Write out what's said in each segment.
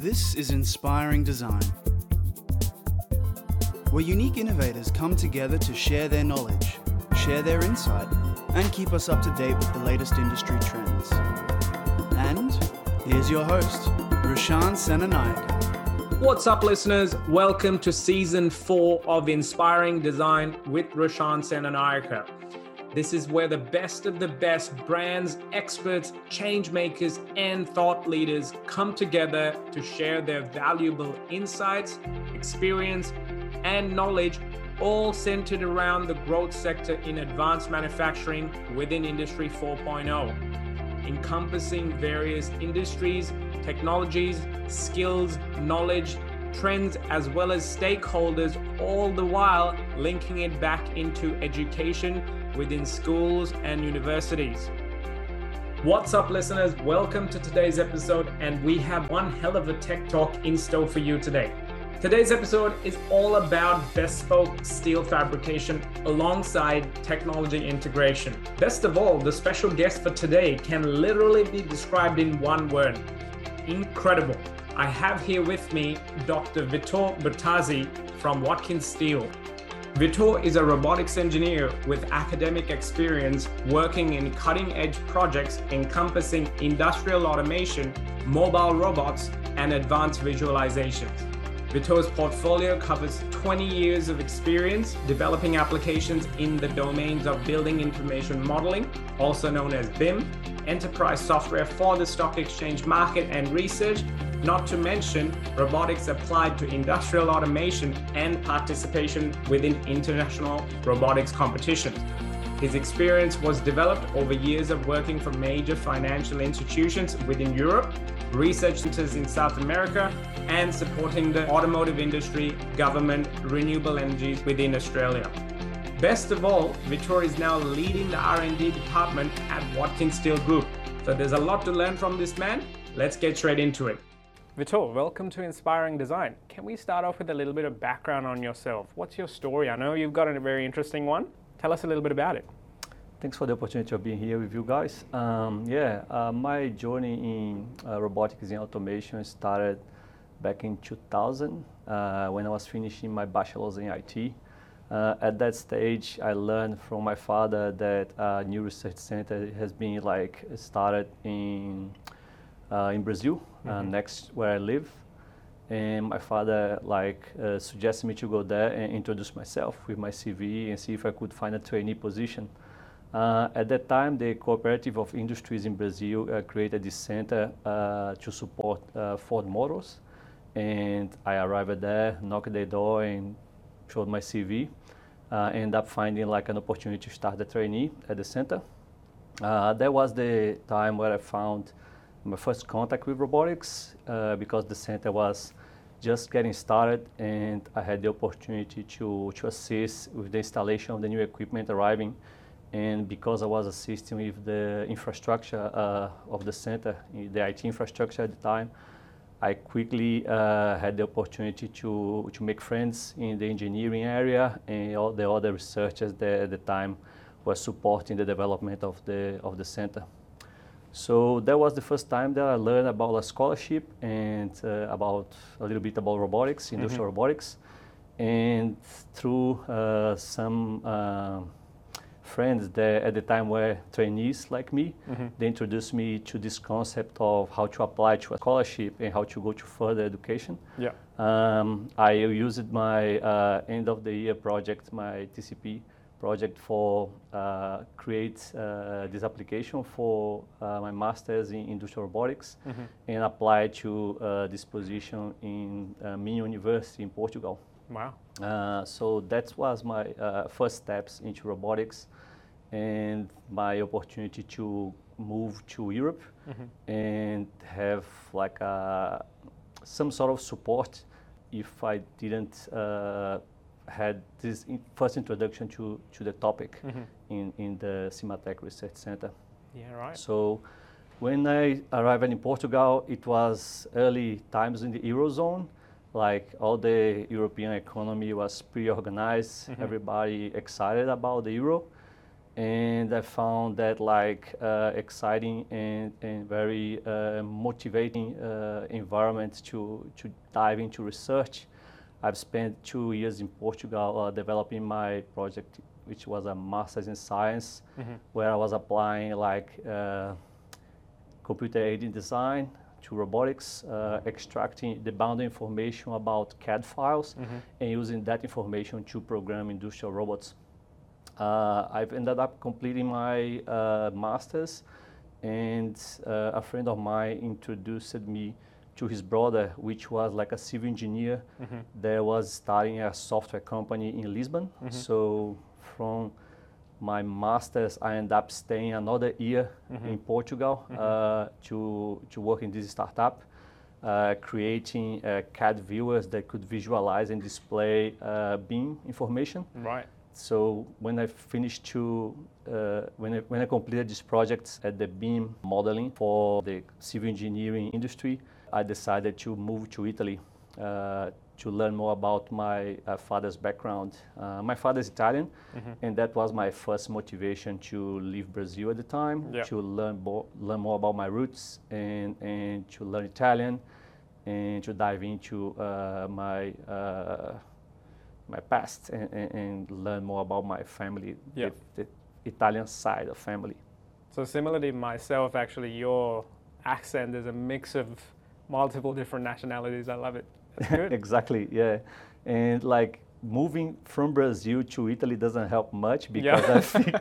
This is Inspiring Design, where unique innovators come together to share their knowledge, share their insight, and keep us up to date with the latest industry trends. And here's your host, Roshan Senanayake. What's up, listeners? Welcome to season four of Inspiring Design with Roshan Senanayake. This is where the best of the best brands, experts, change makers, and thought leaders come together to share their valuable insights, experience, and knowledge, all centered around the growth sector in advanced manufacturing within Industry 4.0, encompassing various industries, technologies, skills, knowledge, trends, as well as stakeholders, all the while linking it back into education within schools and universities. What's up, listeners? Welcome to today's episode, and we have one hell of a tech talk in store for you today. Today's episode is all about bespoke steel fabrication alongside technology integration. Best of all, the special guest for today can literally be described in one word incredible. I have here with me Dr. Vitor Bertazzi from Watkins Steel. Vitor is a robotics engineer with academic experience working in cutting edge projects encompassing industrial automation, mobile robots, and advanced visualizations. Vitor's portfolio covers 20 years of experience developing applications in the domains of building information modeling, also known as BIM, enterprise software for the stock exchange market and research, not to mention robotics applied to industrial automation and participation within international robotics competitions. His experience was developed over years of working for major financial institutions within Europe, research centers in South America, and supporting the automotive industry, government, renewable energies within Australia. Best of all, Vitor is now leading the R&D department at Watkins Steel Group. So there's a lot to learn from this man. Let's get straight into it. Vitor, welcome to Inspiring Design. Can we start off with a little bit of background on yourself? What's your story? I know you've got a very interesting one. Tell us a little bit about it. Thanks for the opportunity of being here with you guys. Um, yeah, uh, my journey in uh, robotics and automation started back in 2000 uh, when I was finishing my bachelor's in IT. Uh, at that stage, I learned from my father that a new research center has been like started in uh, in Brazil, uh, mm-hmm. next where I live. And my father like uh, suggested me to go there and introduce myself with my CV and see if I could find a trainee position. Uh, at that time, the Cooperative of Industries in Brazil uh, created this center uh, to support Ford Motors. And I arrived there, knocked the door, and showed my CV. Uh, ended up finding like an opportunity to start the trainee at the center. that was the time where I found my first contact with robotics uh, because the center was just getting started and I had the opportunity to, to assist with the installation of the new equipment arriving. And because I was assisting with the infrastructure uh, of the center, the IT infrastructure at the time, I quickly uh, had the opportunity to, to make friends in the engineering area and all the other researchers that at the time were supporting the development of the, of the center. So that was the first time that I learned about a scholarship and uh, about a little bit about robotics, industrial mm-hmm. robotics. And through uh, some uh, friends that at the time were trainees like me, mm-hmm. they introduced me to this concept of how to apply to a scholarship and how to go to further education. Yeah. Um, I used my uh, end of the year project, my TCP project for uh, create uh, this application for uh, my master's in industrial robotics mm-hmm. and apply to uh, this position in uh, Minho University in Portugal. Wow. Uh, so that was my first steps into robotics and my opportunity to move to Europe mm-hmm. and have like a, some sort of support if I didn't had this in first introduction to, to the topic mm-hmm. in, in the Cimatec Research Center. Yeah, right. So when I arrived in Portugal, it was early times in the Eurozone. Like all the European economy was pretty organized, mm-hmm. everybody excited about the Euro. and I found that like uh, exciting and, and very uh, motivating uh, environment to, to dive into research. I've spent two years in Portugal uh, developing my project, which was a master's in science, mm-hmm. where I was applying like uh, computer aided design to robotics, uh, extracting the boundary information about CAD files mm-hmm. and using that information to program industrial robots. Uh, I've ended up completing my uh, master's, and uh, a friend of mine introduced me to his brother, which was like a civil engineer mm-hmm. that was starting a software company in Lisbon. Mm-hmm. So from my master's, I ended up staying another year mm-hmm. in Portugal mm-hmm. uh, to to work in this startup, uh, creating uh, CAD viewers that could visualize and display uh, BIM information. Right. So when I finished to uh, when I, when I completed this project at the BIM modeling for the civil engineering industry, I decided to move to Italy uh, to learn more about my uh, father's background. Uh, my father is Italian, mm-hmm. and that was my first motivation to leave Brazil at the time, yeah. to learn, bo- learn more about my roots and, and to learn Italian and to dive into uh, my uh, my past and, and, and, learn more about my family, yeah. the, the Italian side of family. So similarly, myself, actually, your accent is a mix of multiple different nationalities. I love it. exactly. Yeah, and like moving from Brazil to Italy doesn't help much because yeah. I think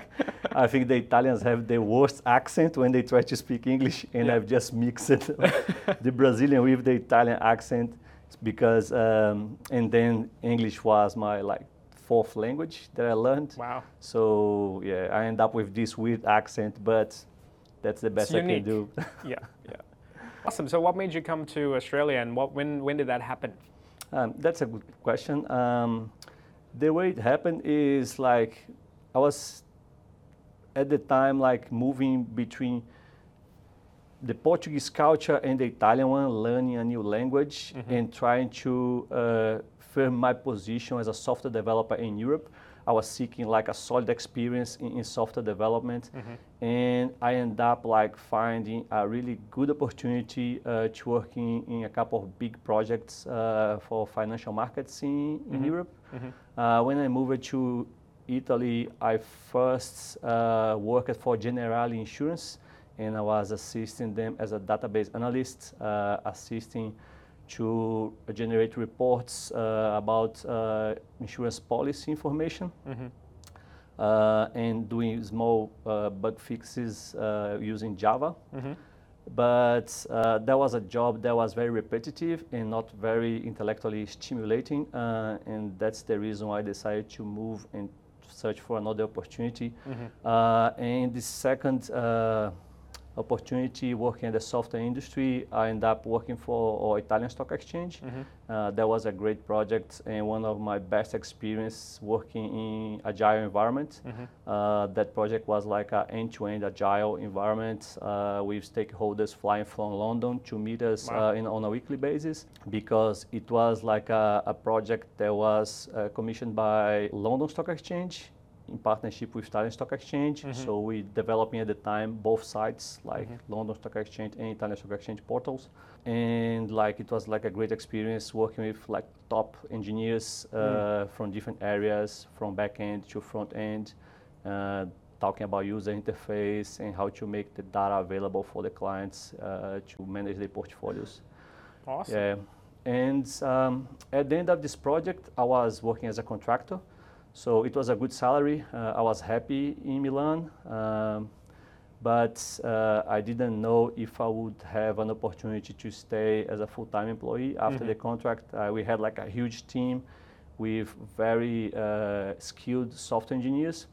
I think the Italians have the worst accent when they try to speak English, and yeah. I've just mixed the Brazilian with the Italian accent because um, and then English was my like fourth language that I learned. Wow. So yeah, I end up with this weird accent, but that's the best I can do. yeah, yeah. Awesome. So, what made you come to Australia, and what when when did that happen? Um, that's a good question. Um, the way it happened is like I was at the time like moving between the Portuguese culture and the Italian one, learning a new language mm-hmm. and trying to uh, firm my position as a software developer in Europe. I was seeking like a solid experience in, in software development, mm-hmm. and I ended up like finding a really good opportunity uh, to work in, in, a couple of big projects uh, for financial markets in, mm-hmm. Europe. Mm-hmm. Uh, when I moved to Italy, I first uh, worked for Generali Insurance, and I was assisting them as a database analyst, uh, assisting to generate reports uh, about uh, insurance policy information mm-hmm. uh, and doing small uh, bug fixes uh, using Java. Mm-hmm. But uh, that was a job that was very repetitive and not very intellectually stimulating, and that's the reason why I decided to move and search for another opportunity. Mm-hmm. and the second opportunity working in the software industry. I ended up working for Italian Stock Exchange. Mm-hmm. Uh, that was a great project and one of my best experience working in agile environment. Mm-hmm. Uh, that project was like an end-to-end agile environment uh, with stakeholders flying from London to meet us wow. Uh, in, on a weekly basis because it was like a, a project that was uh, commissioned by London Stock Exchange in partnership with Italian Stock Exchange. Mm-hmm. So we developing at the time both sites, like mm-hmm. London Stock Exchange and Italian Stock Exchange portals. And like it was like a great experience working with like top engineers uh, mm. from different areas, from back end to front end, uh, talking about user interface and how to make the data available for the clients uh, to manage their portfolios. Awesome. Yeah. And um, at the end of this project, I was working as a contractor. So it was a good salary. Uh, I was happy in Milan, um, but uh, I didn't know if I would have an opportunity to stay as a full-time employee after mm-hmm. the contract. Uh, we had like a huge team with very uh, skilled software engineers.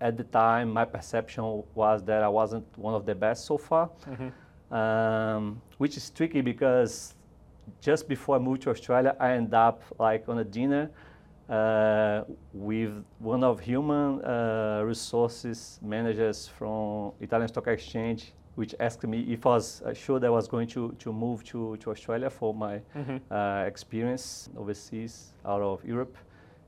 At the time, my perception was that I wasn't one of the best so far, mm-hmm. um, which is tricky because just before I moved to Australia, I ended up like on a dinner uh, with one of human uh, resources managers from Italian Stock Exchange, which asked me if I was uh, sure that I was going to, to move to, to Australia for my mm-hmm. Uh, experience overseas out of Europe.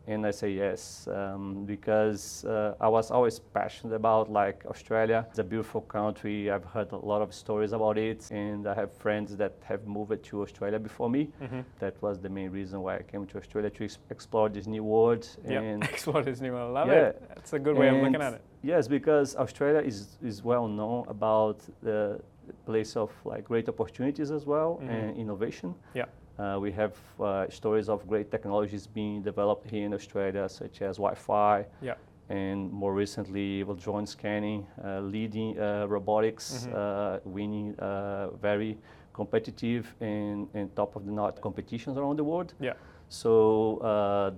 And I say yes um, because uh, I was always passionate about like Australia. It's a beautiful country. I've heard a lot of stories about it, and I have friends that have moved to Australia before me. Mm-hmm. That was the main reason why I came to Australia to ex- explore this new world. Yeah, explore this new world. Love yeah. it. That's a good way and of looking at it. Yes, because Australia is is well known about the place of like great opportunities as well mm-hmm. and innovation. Yeah. Uh, we have uh, stories of great technologies being developed here in Australia, such as Wi-Fi, yeah. and more recently, well, drone scanning, uh, leading uh, robotics, mm-hmm. Uh, winning uh, very competitive and, and top of the knot competitions around the world. Yeah. So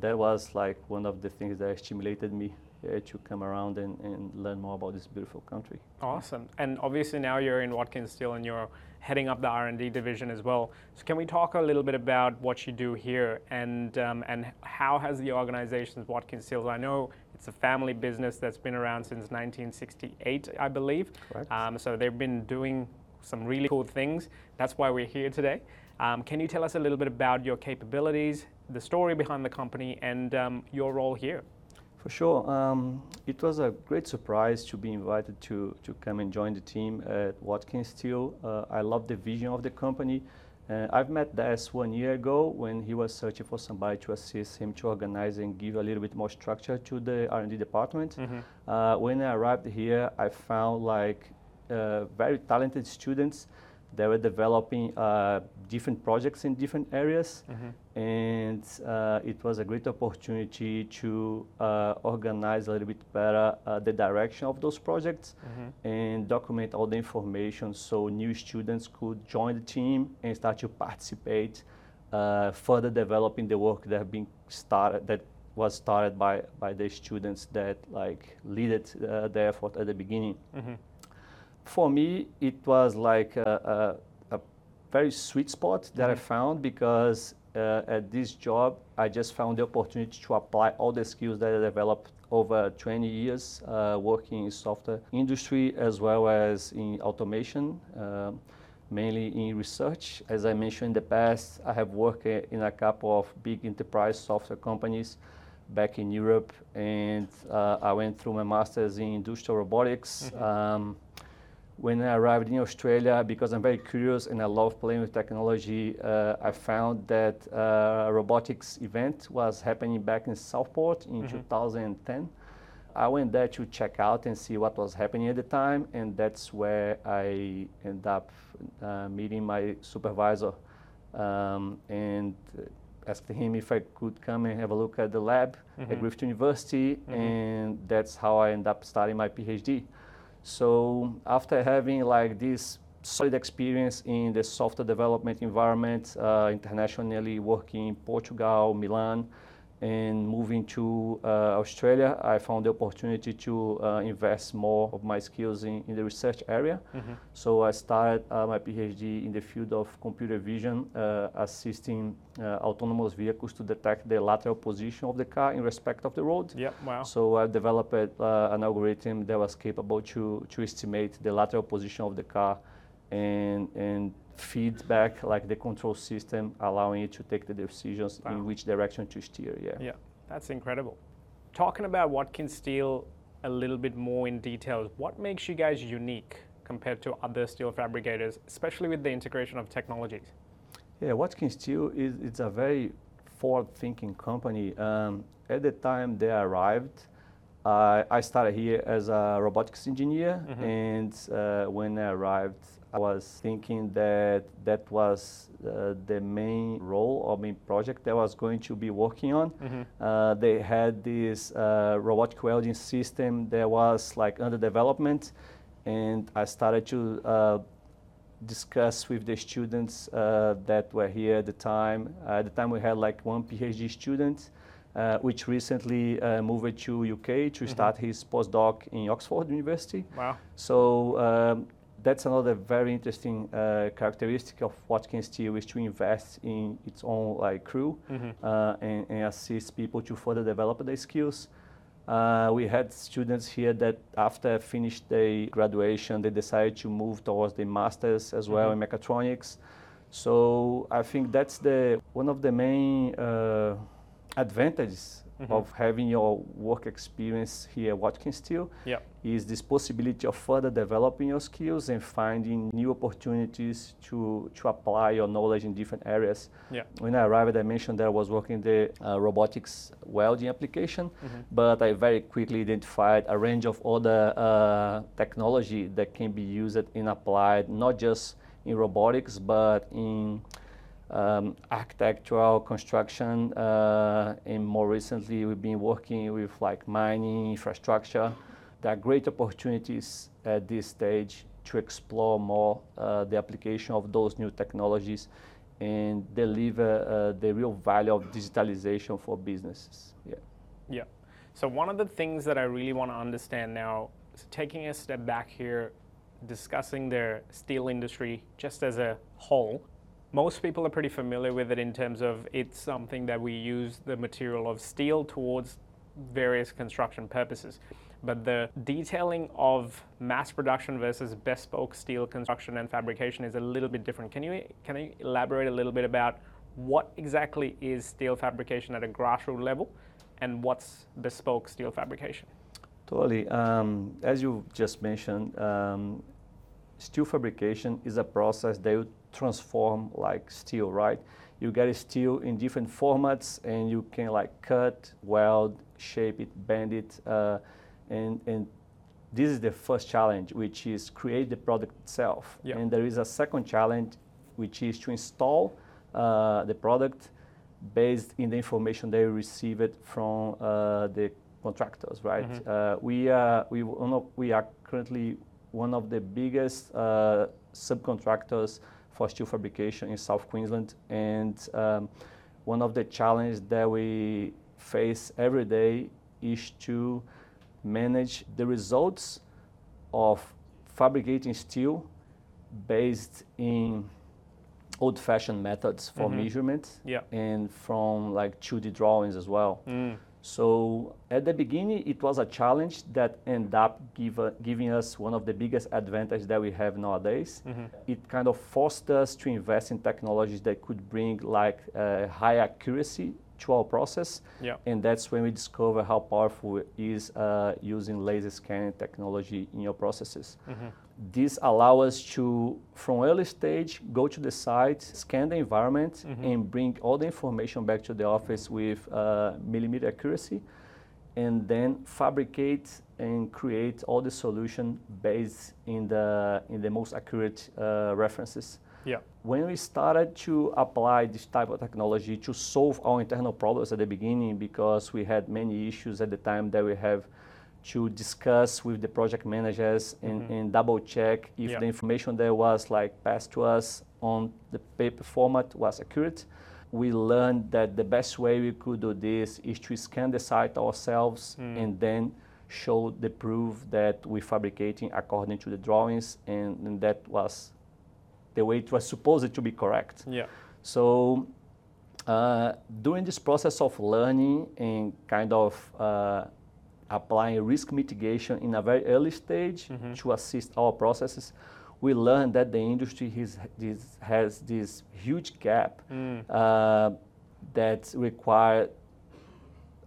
that was like one of the things that stimulated me to come around and, and learn more about this beautiful country. Awesome. And obviously now you're in Watkins Steel and you're heading up the R&D division as well. So can we talk a little bit about what you do here and um, and how has the organization Watkins Steel? I know it's a family business that's been around since 1968, I believe. Correct. Um, so they've been doing some really cool things. That's why we're here today. Um, can you tell us a little bit about your capabilities, the story behind the company, and um, your role here? For sure. Um, it was a great surprise to be invited to, to come and join the team at Watkins Steel. Uh, I love the vision of the company. Uh, I've met Des one year ago when he was searching for somebody to assist him to organize and give a little bit more structure to the R&D department. Mm-hmm. Uh, when I arrived here, I found like uh, very talented students they were developing uh, different projects in different areas, mm-hmm. and uh, it was a great opportunity to uh, organize a little bit better uh, the direction of those projects mm-hmm. and document all the information so new students could join the team and start to participate, uh, further developing the work that have been started that was started by by the students that like leaded uh, the effort at the beginning. Mm-hmm for me, it was like a, a very sweet spot that mm-hmm. I found because uh, at this job, I just found the opportunity to apply all the skills that I developed over 20 years uh, working in software industry as well as in automation, uh, mainly in research. As I mentioned in the past, I have worked in a couple of big enterprise software companies back in Europe, and uh, I went through my master's in industrial robotics. Mm-hmm. Um, when I arrived in Australia, because I'm very curious and I love playing with technology, uh, I found that uh, a robotics event was happening back in Southport in mm-hmm. 2010. I went there to check out and see what was happening at the time, and that's where I ended up uh, meeting my supervisor um, and asked him if I could come and have a look at the lab mm-hmm. at Griffith University, mm-hmm. and that's how I ended up starting my PhD. So after having like this solid experience in the software development environment, uh, internationally working in Portugal, Milan, and moving to uh, Australia, I found the opportunity to uh, invest more of my skills in, in the research area. Mm-hmm. So I started uh, my PhD in the field of computer vision, uh, assisting uh, autonomous vehicles to detect the lateral position of the car in respect of the road. Yeah, wow. So I developed uh, an algorithm that was capable to, to estimate the lateral position of the car and, and feedback like the control system, allowing it to take the decisions wow. in which direction to steer. Yeah. Yeah, that's incredible. Talking about Watkins Steel a little bit more in detail, what makes you guys unique compared to other steel fabricators, especially with the integration of technologies? Yeah, Watkins Steel is it's a very forward-thinking company. Um, at the time they arrived, uh, I started here as a robotics engineer, mm-hmm. and uh, when I arrived, I was thinking that that was uh, the main role or main project that I was going to be working on. Mm-hmm. Uh, they had this uh, robotic welding system that was like under development, and I started to uh, discuss with the students uh, that were here at the time. at the time, we had like one PhD student. Uh, which recently uh, moved to UK to mm-hmm. start his postdoc in Oxford University. Wow! So um, that's another very interesting uh, characteristic of Watkins Steel is to invest in its own like crew mm-hmm. uh, and, and, assist people to further develop their skills. Uh, we had students here that after finished their graduation, they decided to move towards the masters as well mm-hmm. in mechatronics. So I think that's the one of the main uh, advantages mm-hmm. of having your work experience here at Watkins Steel yep. Is this possibility of further developing your skills and finding new opportunities to, to apply your knowledge in different areas. Yep. When I arrived, I mentioned that I was working the uh, robotics welding application, mm-hmm. but I very quickly identified a range of other uh, technology that can be used and applied, not just in robotics, but in um, architectural construction, uh, and more recently we've been working with like mining infrastructure. There are great opportunities at this stage to explore more uh, the application of those new technologies and deliver uh, the real value of digitalization for businesses. Yeah. Yeah. So one of the things that I really want to understand now, taking a step back here, discussing the steel industry just as a whole, most people are pretty familiar with it in terms of it's something that we use the material of steel towards various construction purposes. But the detailing of mass production versus bespoke steel construction and fabrication is a little bit different. Can you can you elaborate a little bit about what exactly is steel fabrication at a grassroots level, and what's bespoke steel fabrication? Totally. Um, as you just mentioned, um, steel fabrication is a process that you transform like steel, right? You get steel in different formats and you can like cut, weld, shape it, bend it, uh, and, and this is the first challenge, which is create the product itself. And there is a second challenge, which is to install uh, the product based in the information they received from uh, the contractors, right? Mm-hmm. Uh, we, are, we, we are currently one of the biggest uh, subcontractors for steel fabrication in South Queensland. And um, one of the challenges that we face every day is to manage the results of fabricating steel based in old-fashioned methods for mm-hmm. measurement yeah. and from like 2D drawings as well. Mm. So at the beginning, it was a challenge that ended up give, uh, giving us one of the biggest advantages that we have nowadays. Mm-hmm. It kind of forced us to invest in technologies that could bring like uh, high accuracy to our process. Yeah. And that's when we discover how powerful it is uh, using laser scanning technology in your processes. Mm-hmm. This allow us to, from early stage, go to the site, scan the environment, mm-hmm. and bring all the information back to the office with uh, millimeter accuracy, and then fabricate and create all the solution based in the in the most accurate uh, references. Yeah. When we started to apply this type of technology to solve our internal problems at the beginning, because we had many issues at the time that we have to discuss with the project managers and, mm-hmm. and double check if yeah. the information that was like passed to us on the paper format was accurate. We learned that the best way we could do this is to scan the site ourselves mm. and then show the proof that we're fabricating according to the drawings and, and that was the way it was supposed to be correct. Yeah. So uh, during this process of learning and kind of uh, applying risk mitigation in a very early stage mm-hmm. to assist our processes, we learned that the industry has this, has this huge gap mm. uh, that require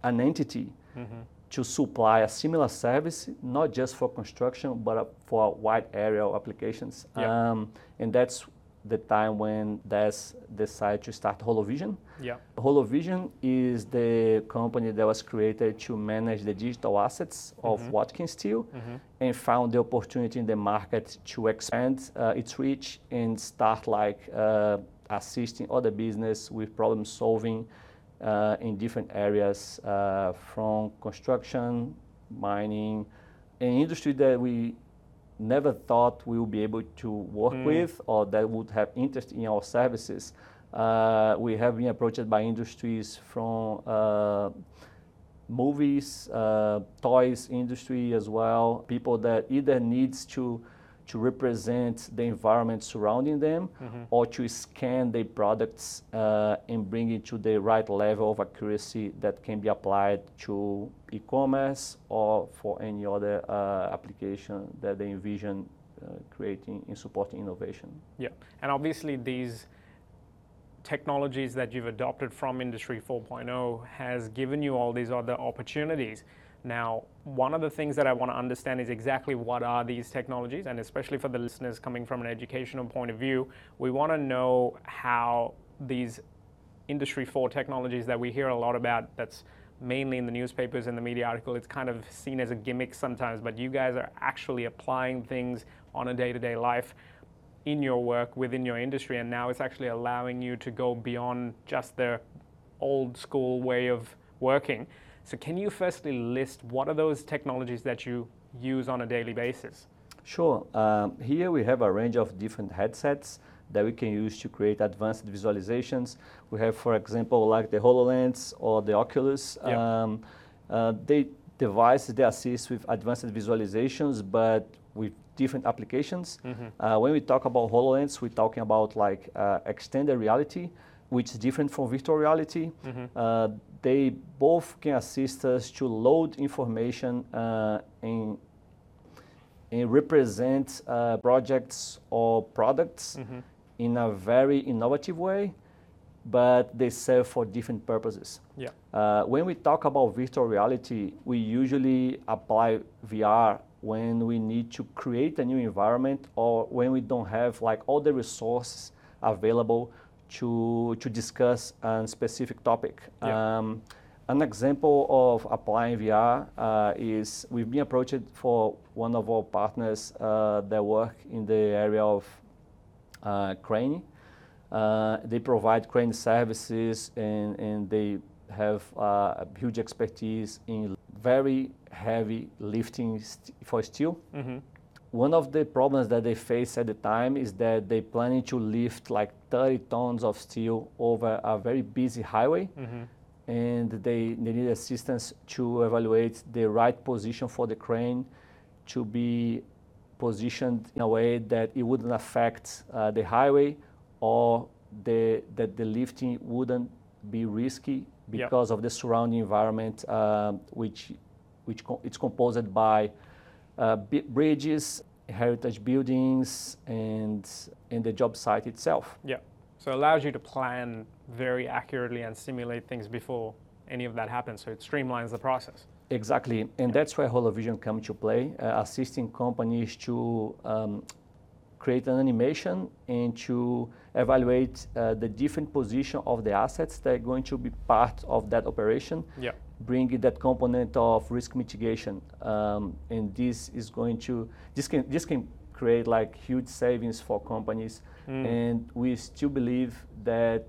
an entity mm-hmm. To supply a similar service, not just for construction, but for a wide area of applications. Um, and that's the time when Des decided to start HoloVision. Yeah. HoloVision is the company that was created to manage the digital assets of mm-hmm. Watkins Steel mm-hmm. and found the opportunity in the market to expand uh, its reach and start like uh, assisting other business with problem solving uh, in different areas uh, from construction, mining, an industry that we never thought we would be able to work mm. with or that would have interest in our services. Uh, we have been approached by industries from uh, movies, uh, toys industry as well, people that either needs to to represent the environment surrounding them mm-hmm. or to scan the products uh, and bring it to the right level of accuracy that can be applied to e-commerce or for any other uh, application that they envision uh, creating in supporting innovation. Yeah, and obviously these technologies that you've adopted from Industry 4.0 has given you all these other opportunities. Now, one of the things that I want to understand is exactly what are these technologies, and especially for the listeners coming from an educational point of view, we want to know how these Industry 4 technologies that we hear a lot about, that's mainly in the newspapers and the media article, it's kind of seen as a gimmick sometimes, but you guys are actually applying things on a day to day life in your work within your industry, and now it's actually allowing you to go beyond just the old school way of working. So, can you firstly list what are those technologies that you use on a daily basis? Sure. Um, here we have a range of different headsets that we can use to create advanced visualizations. We have, for example, like the HoloLens or the Oculus. Yep. Um, uh, they devices they assist with advanced visualizations, but with different applications. Mm-hmm. Uh, when we talk about HoloLens, we're talking about like uh, extended reality, which is different from virtual reality. Mm-hmm. They both can assist us to load information uh, and, and represent uh, projects or products mm-hmm. in a very innovative way but they serve for different purposes. Yeah. Uh, when we talk about virtual reality, we usually apply VR when we need to create a new environment or when we don't have like all the resources available to, to discuss a specific topic. Yeah. Um, an example of applying VR uh, is we've been approached for one of our partners uh, that work in the area of uh, crane. Uh, they provide crane services and, and they have uh, huge expertise in very heavy lifting st- for steel. Mm-hmm. One of the problems that they face at the time is that they're planning to lift like 30 tons of steel over a very busy highway. Mm-hmm. And they, they need assistance to evaluate the right position for the crane to be positioned in a way that it wouldn't affect uh, the highway or the, that the lifting wouldn't be risky because yep. of the surrounding environment, uh, which which co- it's composed by bridges, heritage buildings, and in the job site itself. Yeah. So it allows you to plan very accurately and simulate things before any of that happens. So it streamlines the process. Exactly, and that's where HoloVision comes to play, uh, assisting companies to um, create an animation and to evaluate uh, the different position of the assets that are going to be part of that operation. Yeah. Bringing that component of risk mitigation, um, and this is going to this can this can create like huge savings for companies, mm. and we still believe that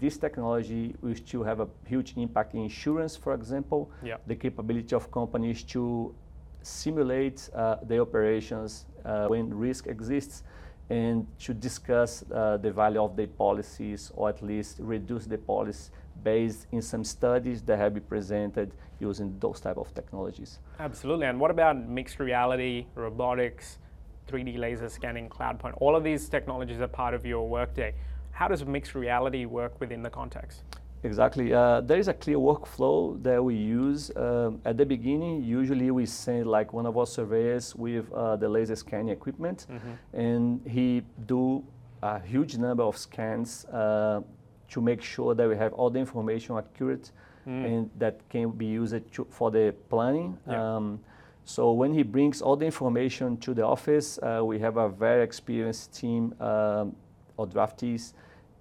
this technology will still have a huge impact in insurance, for example. Yeah. The capability of companies to simulate uh, the operations uh, when risk exists and to discuss uh, the value of the policies or at least reduce the policy based in some studies that have been presented using those type of technologies. Absolutely. And what about mixed reality, robotics, 3D laser scanning, cloud point? All of these technologies are part of your workday. How does mixed reality work within the context? Exactly. Uh, there is a clear workflow that we use. Um, at the beginning, usually we send like one of our surveyors with uh, the laser scanning equipment, mm-hmm. and he do a huge number of scans uh, to make sure that we have all the information accurate mm. and that can be used to, for the planning. Yeah. Um, so when he brings all the information to the office, uh, we have a very experienced team um, of draftees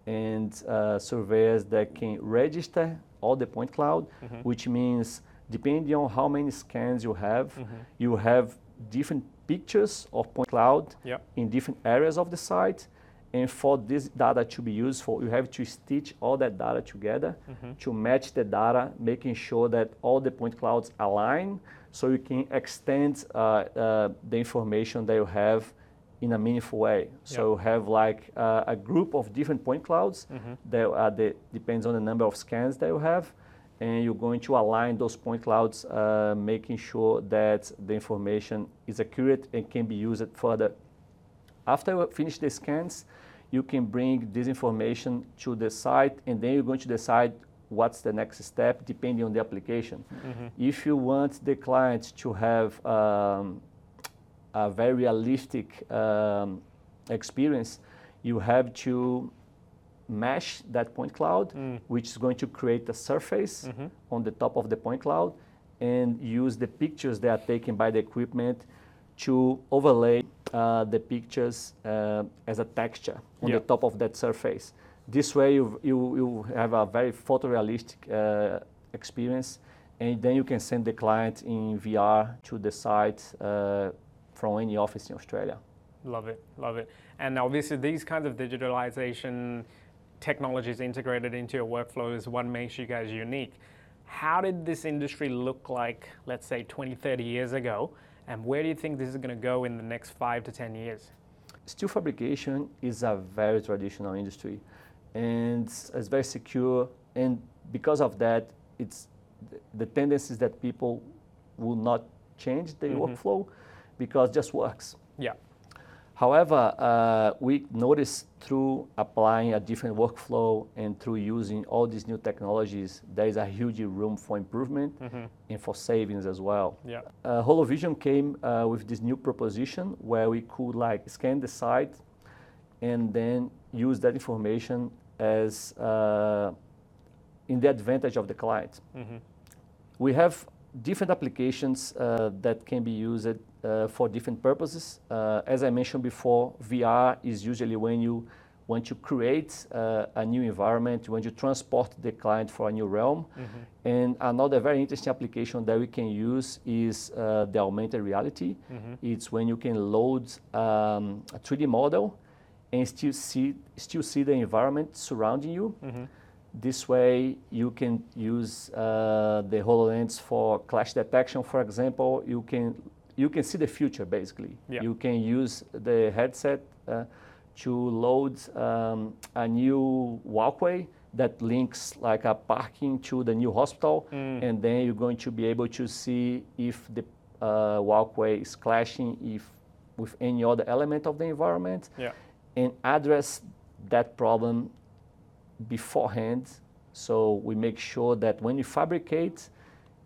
and uh, surveyors that can register all the point cloud, mm-hmm. which means depending on how many scans you have, mm-hmm. you have different pictures of point cloud yep. in different areas of the site. And for this data to be useful, you have to stitch all that data together mm-hmm. to match the data, making sure that all the point clouds align so you can extend uh, uh, the information that you have in a meaningful way. So you have like uh, a group of different point clouds mm-hmm. that uh, the, depends on the number of scans that you have, and you're going to align those point clouds, uh, making sure that the information is accurate and can be used further. After you finish the scans, you can bring this information to the site, and then you're going to decide what's the next step depending on the application. Mm-hmm. If you want the client to have um, a very realistic um, experience, you have to mesh that point cloud, mm. which is going to create a surface mm-hmm. on the top of the point cloud and use the pictures that are taken by the equipment to overlay uh, the pictures uh, as a texture on the top of that surface. This way, you, you, you have a very photorealistic uh, experience, and then you can send the client in VR to the site uh, from any office in Australia. Love it, love it. And obviously, these kinds of digitalization technologies integrated into your workflow is what makes you guys unique. How did this industry look like, let's say, 20, 30 years ago? And where do you think this is going to go in the next five to 10 years? Steel fabrication is a very traditional industry and it's very secure. And because of that, it's the tendency is that people will not change their mm-hmm. workflow because it just works. Yeah. However, uh, we noticed through applying a different workflow and through using all these new technologies, there is a huge room for improvement mm-hmm. and for savings as well. Yeah. Uh, HoloVision came uh, with this new proposition where we could like scan the site and then use that information as uh, in the advantage of the client. Mm-hmm. We have different applications uh, that can be used uh, for different purposes. Uh, as I mentioned before, VR is usually when you want to create uh, a new environment, when you transport the client for a new realm. Mm-hmm. And another very interesting application that we can use is uh, the augmented reality. Mm-hmm. It's when you can load um, a 3D model and still see, still see the environment surrounding you. Mm-hmm. This way, you can use uh, the HoloLens for clash detection, for example. You can, you can see the future, basically. Yeah. You can use the headset uh, to load um, a new walkway that links like a parking to the new hospital, mm. and then you're going to be able to see if the uh, walkway is clashing if with any other element of the environment, yeah. and address that problem beforehand. So we make sure that when you fabricate,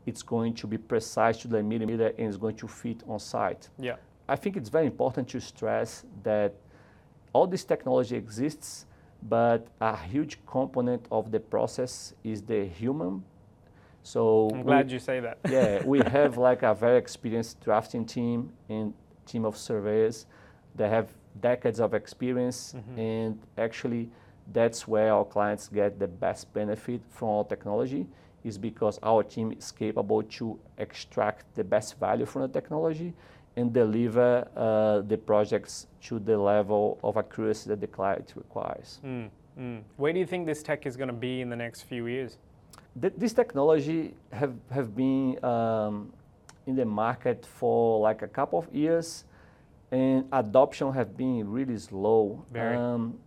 it's going to be precise to the millimeter and it's going to fit on site. Yeah. I think it's very important to stress that all this technology exists, but a huge component of the process is the human. So I'm glad we, you say that. yeah, we have like a very experienced drafting team and team of surveyors that have decades of experience mm-hmm. and actually that's where our clients get the best benefit from our technology is because our team is capable to extract the best value from the technology and deliver uh, the projects to the level of accuracy that the client requires. Mm, mm. Where do you think this tech is going to be in the next few years? Th- this technology have, have been um, in the market for like a couple of years and adoption have been really slow. Very. Um,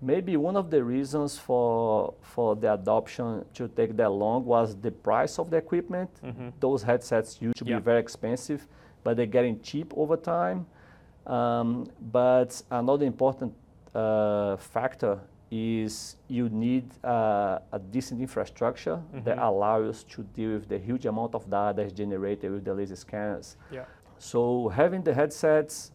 Maybe one of the reasons for, for the adoption to take that long was the price of the equipment. Mm-hmm. Those headsets used to be very expensive, but they're getting cheap over time. Um, but another important uh, factor is you need uh, a decent infrastructure mm-hmm. that allows you to deal with the huge amount of data that's generated with the laser scanners. Yeah. So having the headsets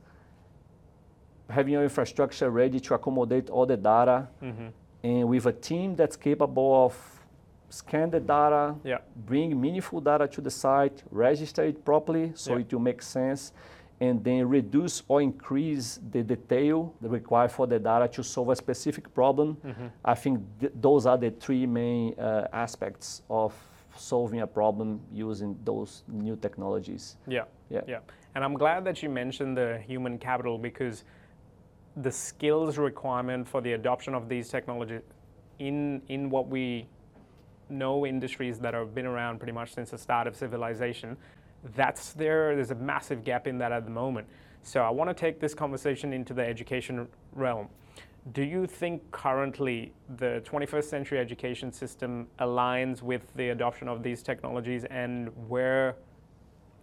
having your infrastructure ready to accommodate all the data, mm-hmm. and with a team that's capable of scan the data, yeah. bring meaningful data to the site, register it properly so yeah. it will make sense, and then reduce or increase the detail required for the data to solve a specific problem. Mm-hmm. I think th- those are the three main uh, aspects of solving a problem using those new technologies. Yeah, yeah, yeah. And I'm glad that you mentioned the human capital because the skills requirement for the adoption of these technologies in, in what we know industries that have been around pretty much since the start of civilization, that's there, there's a massive gap in that at the moment. So I want to take this conversation into the education realm. Do you think currently the 21st century education system aligns with the adoption of these technologies and where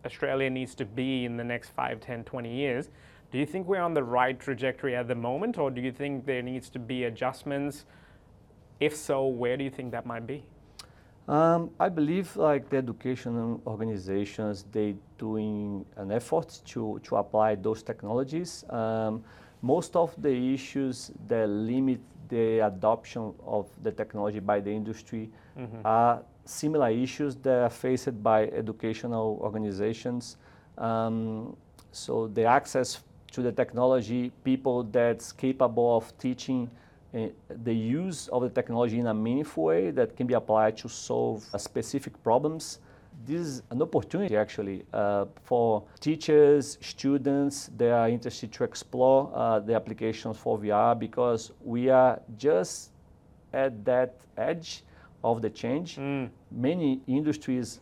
Australia needs to be in the next 5, 10, 20 years? Do you think we're on the right trajectory at the moment, or do you think there needs to be adjustments? If so, where do you think that might be? Um, I believe like the education organizations, they doing an effort to, to apply those technologies. Um, most of the issues that limit the adoption of the technology by the industry mm-hmm. are similar issues that are faced by educational organizations. Um, so the access to the technology, people that's capable of teaching uh, the use of the technology in a meaningful way that can be applied to solve specific problems this is an opportunity actually uh, for teachers, students that are interested to explore uh, the applications for VR because we are just at that edge of the change. Mm. Many industries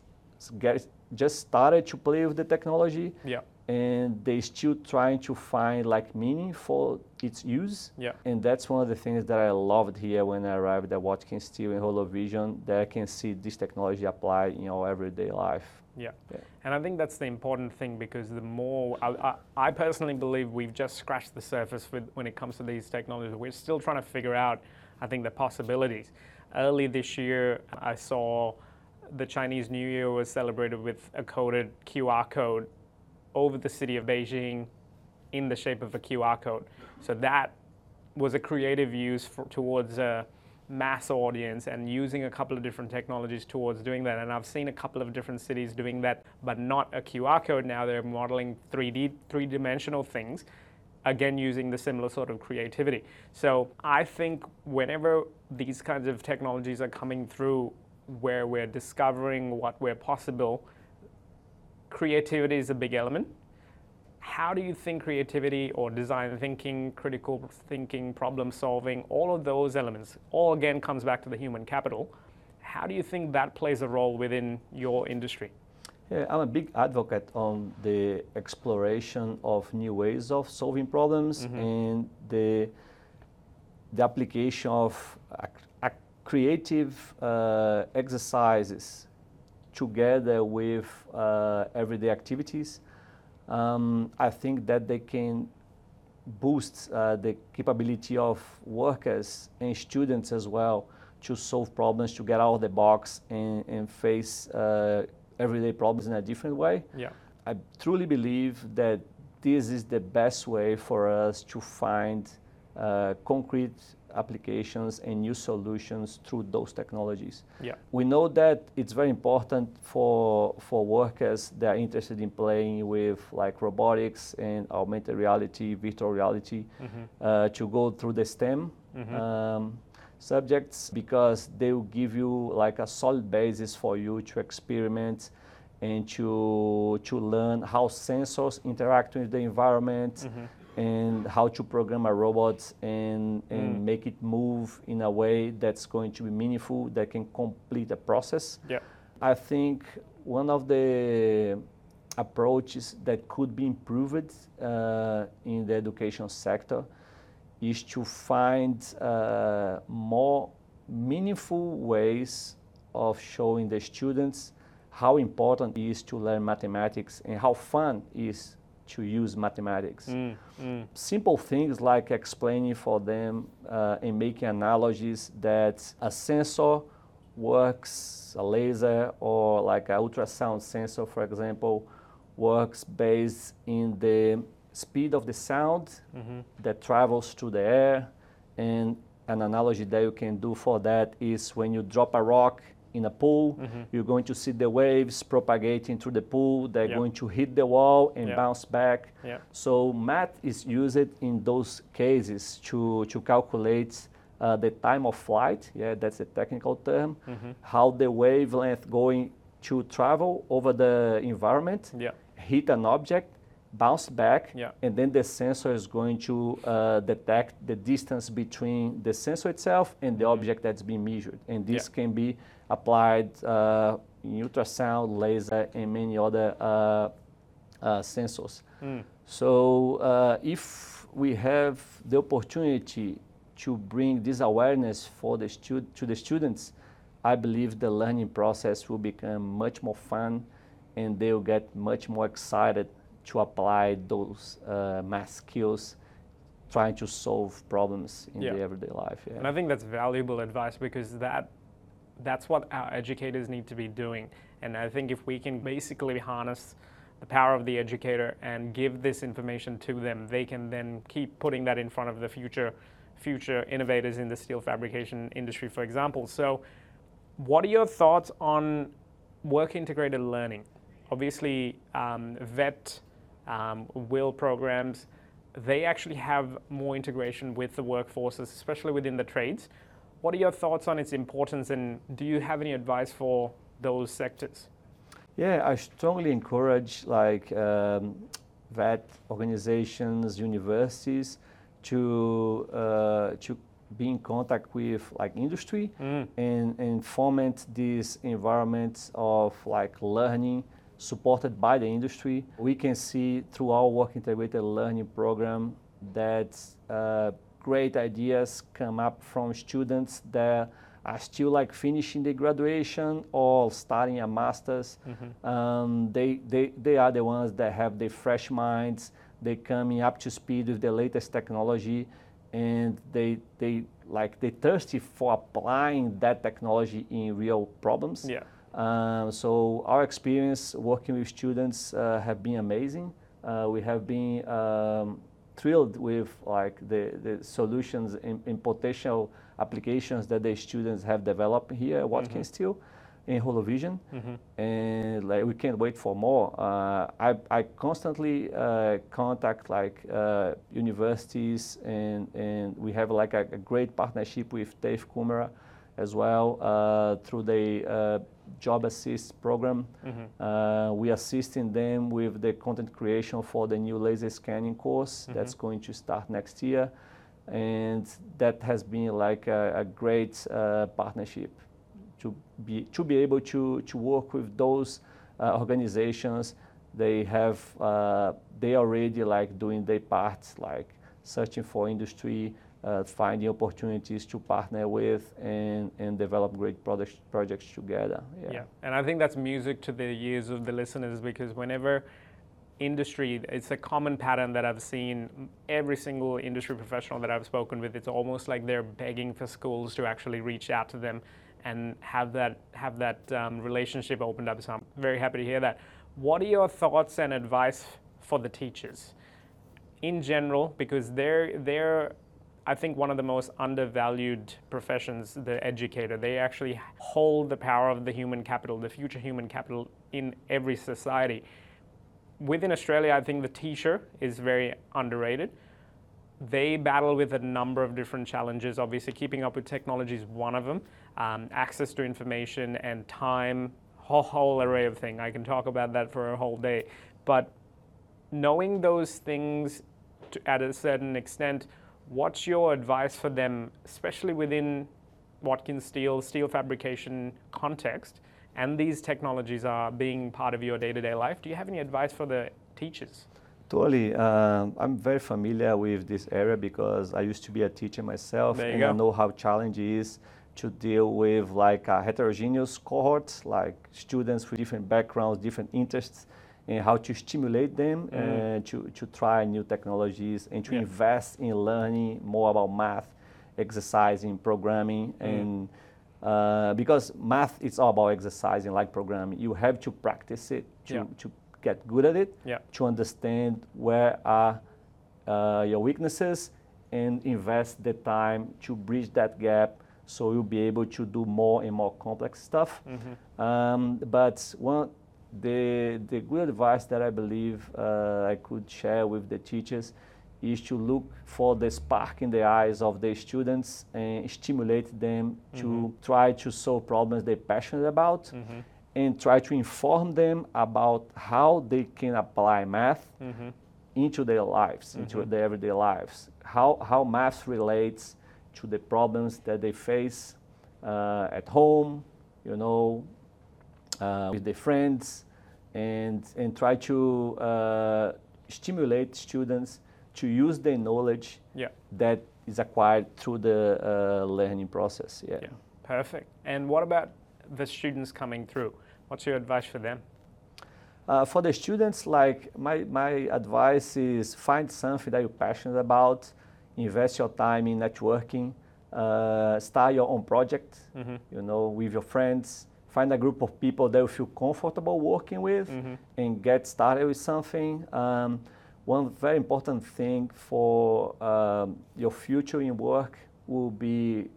get, just started to play with the technology. Yeah and they still trying to find like meaning for its use. Yeah. And that's one of the things that I loved here when I arrived at Watkins Steel in HoloVision, that I can see this technology applied in our everyday life. Yeah. yeah. And I think that's the important thing because the more, I, I, I personally believe we've just scratched the surface with, when it comes to these technologies. We're still trying to figure out, I think, the possibilities. Early this year, I saw the Chinese New Year was celebrated with a coded QR code over the city of Beijing in the shape of a QR code. So that was a creative use for, towards a mass audience and using a couple of different technologies towards doing that. And I've seen a couple of different cities doing that, but not a QR code now. They're modeling 3D, three dimensional things, again, using the similar sort of creativity. So I think whenever these kinds of technologies are coming through, where we're discovering what we're possible, creativity is a big element. How do you think creativity or design thinking, critical thinking, problem solving, all of those elements, all again comes back to the human capital. How do you think that plays a role within your industry? Yeah, I'm a big advocate on the exploration of new ways of solving problems mm-hmm. and the the application of creative uh, exercises together with uh, everyday activities, um, I think that they can boost uh, the capability of workers and students as well to solve problems, to get out of the box and, and face uh, everyday problems in a different way. Yeah. I truly believe that this is the best way for us to find uh, concrete applications and new solutions through those technologies. Yeah. We know that it's very important for for workers that are interested in playing with like robotics and augmented reality, virtual reality, mm-hmm. uh, to go through the STEM mm-hmm. um, subjects because they will give you like a solid basis for you to experiment and to to learn how sensors interact with the environment. Mm-hmm and how to program a robot and, and mm. make it move in a way that's going to be meaningful, that can complete a process. Yeah. I think one of the approaches that could be improved uh, in the education sector is to find uh, more meaningful ways of showing the students how important it is to learn mathematics and how fun it is to use mathematics. Mm, mm. Simple things like explaining for them uh, and making analogies that a sensor works, a laser or like an ultrasound sensor, for example, works based in the speed of the sound mm-hmm. that travels through the air. And an analogy that you can do for that is when you drop a rock in a pool, mm-hmm. you're going to see the waves propagating through the pool. They're yep. going to hit the wall and yep. bounce back. Yep. So math is used in those cases to, to calculate uh, the time of flight. Yeah, that's a technical term. Mm-hmm. How the wavelength going to travel over the environment, hit an object, bounce back, yeah. and then the sensor is going to uh, detect the distance between the sensor itself and the mm-hmm. object that's being measured. And this yeah. can be applied uh, in ultrasound, laser, and many other uh, uh sensors. Mm. So uh, if we have the opportunity to bring this awareness for the stu- to the students, I believe the learning process will become much more fun and they'll get much more excited to apply those uh, math skills trying to solve problems in yeah. the everyday life. Yeah. And I think that's valuable advice because that that's what our educators need to be doing. And I think if we can basically harness the power of the educator and give this information to them, they can then keep putting that in front of the future future innovators in the steel fabrication industry, for example. So, what are your thoughts on work integrated learning? Obviously, um, VET, um, WIL programs, they actually have more integration with the workforces, especially within the trades. What are your thoughts on its importance, and do you have any advice for those sectors? Yeah, I strongly encourage like um, VET organizations, universities to uh, to be in contact with like industry mm. and, and foment this environment of like learning supported by the industry. We can see through our work integrated learning program that uh, great ideas come up from students that are still like finishing the graduation or starting a master's. Mm-hmm. Um, they, they, they are the ones that have the fresh minds. They coming up to speed with the latest technology and they, they like they thirsty for applying that technology in real problems. Yeah. Um, so our experience working with students uh, have been amazing. Uh, we have been um, thrilled with like the, the solutions in, in, potential applications that the students have developed here at Watkins mm-hmm. Steel in HoloVision, mm-hmm. and like we can't wait for more. Uh, I, I constantly uh, contact like uh, universities, and and we have like a, a great partnership with Dave Kumara as well uh, through the uh, job assist program. Mm-hmm. Uh, we assisting them with the content creation for the new laser scanning course mm-hmm. that's going to start next year, and that has been like a, a great partnership to be to be able to to work with those uh, organizations. They have uh, they already like doing their parts, like searching for industry, uh, finding opportunities to partner with and, and develop great products, projects together. Yeah. yeah, and I think that's music to the ears of the listeners because whenever industry, it's a common pattern that I've seen every single industry professional that I've spoken with. It's almost like they're begging for schools to actually reach out to them and have that have that um, relationship opened up. So I'm very happy to hear that. What are your thoughts and advice for the teachers in general? Because they're they're I think one of the most undervalued professions, the educator. They actually hold the power of the human capital, the future human capital in every society. Within Australia, I think the teacher is very underrated they battle with a number of different challenges. Obviously, keeping up with technology is one of them. Um, access to information and time, whole, whole array of things. I can talk about that for a whole day. But knowing those things to, at a certain extent, what's your advice for them, especially within Watkins Steel, steel fabrication context, and these technologies are being part of your day to day life? Do you have any advice for the teachers? Totally. Um, I'm very familiar with this area because I used to be a teacher myself, and go. I know how challenging it is to deal with like a heterogeneous cohort, like students with different backgrounds, different interests, and how to stimulate them mm. to, to try new technologies and to yeah. invest in learning more about math, exercising, programming, mm. and uh, because math is all about exercising, like programming. You have to practice it to, yeah. to get good at it, yeah. to understand where are uh, your weaknesses and invest the time to bridge that gap so you'll be able to do more and more complex stuff. Mm-hmm. Um, but one, the, the good advice that I believe uh, I could share with the teachers is to look for the spark in the eyes of the students and stimulate them mm-hmm. to try to solve problems they're passionate about. Mm-hmm and try to inform them about how they can apply math mm-hmm. into their lives, mm-hmm. into their everyday lives. How, how math relates to the problems that they face uh, at home, you know, uh, with their friends, and, and try to uh, stimulate students to use their knowledge yeah. that is acquired through the uh, learning process. Yeah. yeah. Perfect. And what about the students coming through? What's your advice for them? Uh, for the students, like my, my advice is find something that you're passionate about, invest your time in networking, uh, start your own project, mm-hmm. you know, with your friends, find a group of people that you feel comfortable working with mm-hmm. and get started with something. Um, one very important thing for um, your future in work will be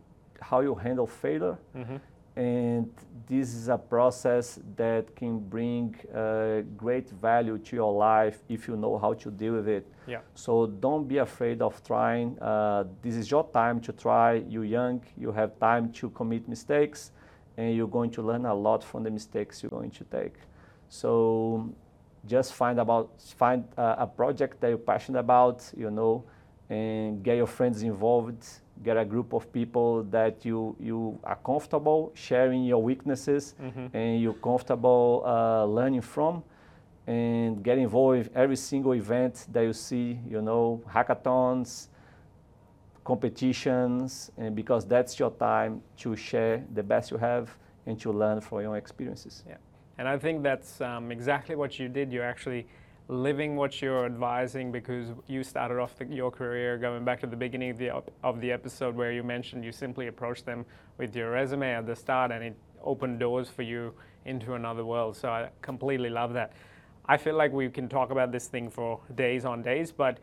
how you handle failure. Mm-hmm. And this is a process that can bring uh, great value to your life if you know how to deal with it. Yeah. So don't be afraid of trying. Uh, this is your time to try. You're young, you have time to commit mistakes, and you're going to learn a lot from the mistakes you're going to take. So just find about find uh, a project that you're passionate about, you know, and get your friends involved. Get a group of people that you you are comfortable sharing your weaknesses mm-hmm. and you're comfortable uh, learning from, and get involved in every single event that you see. You know, hackathons, competitions, and because that's your time to share the best you have and to learn from your experiences. Yeah. And I think that's um, exactly what you did. You're actually living what you're advising because you started off the, your career going back to the beginning of the, of the episode where you mentioned you simply approached them with your resume at the start and it opened doors for you into another world. So I completely love that. I feel like we can talk about this thing for days on days, but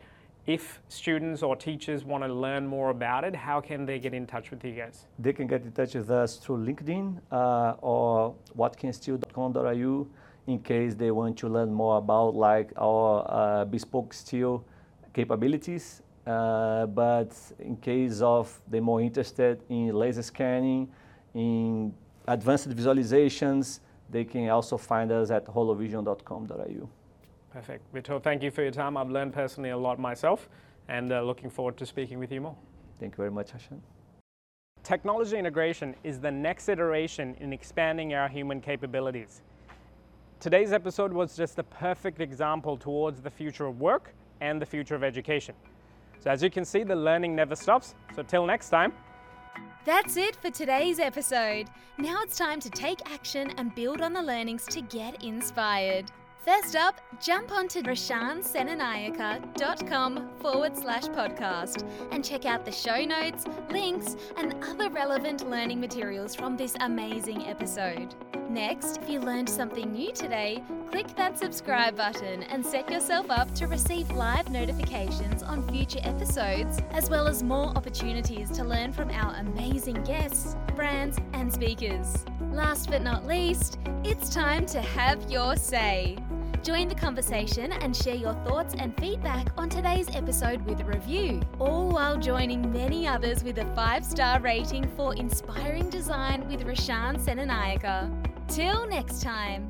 if students or teachers want to learn more about it, how can they get in touch with you guys? They can get in touch with us through LinkedIn uh, or watkinsteel.com.au in case they want to learn more about like our uh, bespoke steel capabilities. Uh, but in case of they're more interested in laser scanning, in advanced visualizations, they can also find us at holovision.com.au. Perfect. Vitor, thank you for your time. I've learned personally a lot myself and uh, looking forward to speaking with you more. Thank you very much, Roshan. Technology integration is the next iteration in expanding our human capabilities. Today's episode was just the perfect example towards the future of work and the future of education. So, as you can see, the learning never stops. So, till next time. That's it for today's episode. Now it's time to take action and build on the learnings to get inspired. First up, jump onto roshansenanayake.com forward slash podcast and check out the show notes, links, and other relevant learning materials from this amazing episode. Next, if you learned something new today, click that subscribe button and set yourself up to receive live notifications on future episodes, as well as more opportunities to learn from our amazing guests, brands, and speakers. Last but not least, it's time to have your say. Join the conversation and share your thoughts and feedback on today's episode with a review, all while joining many others with a five star rating for inspiring design with Roshan Senanayake. Till next time.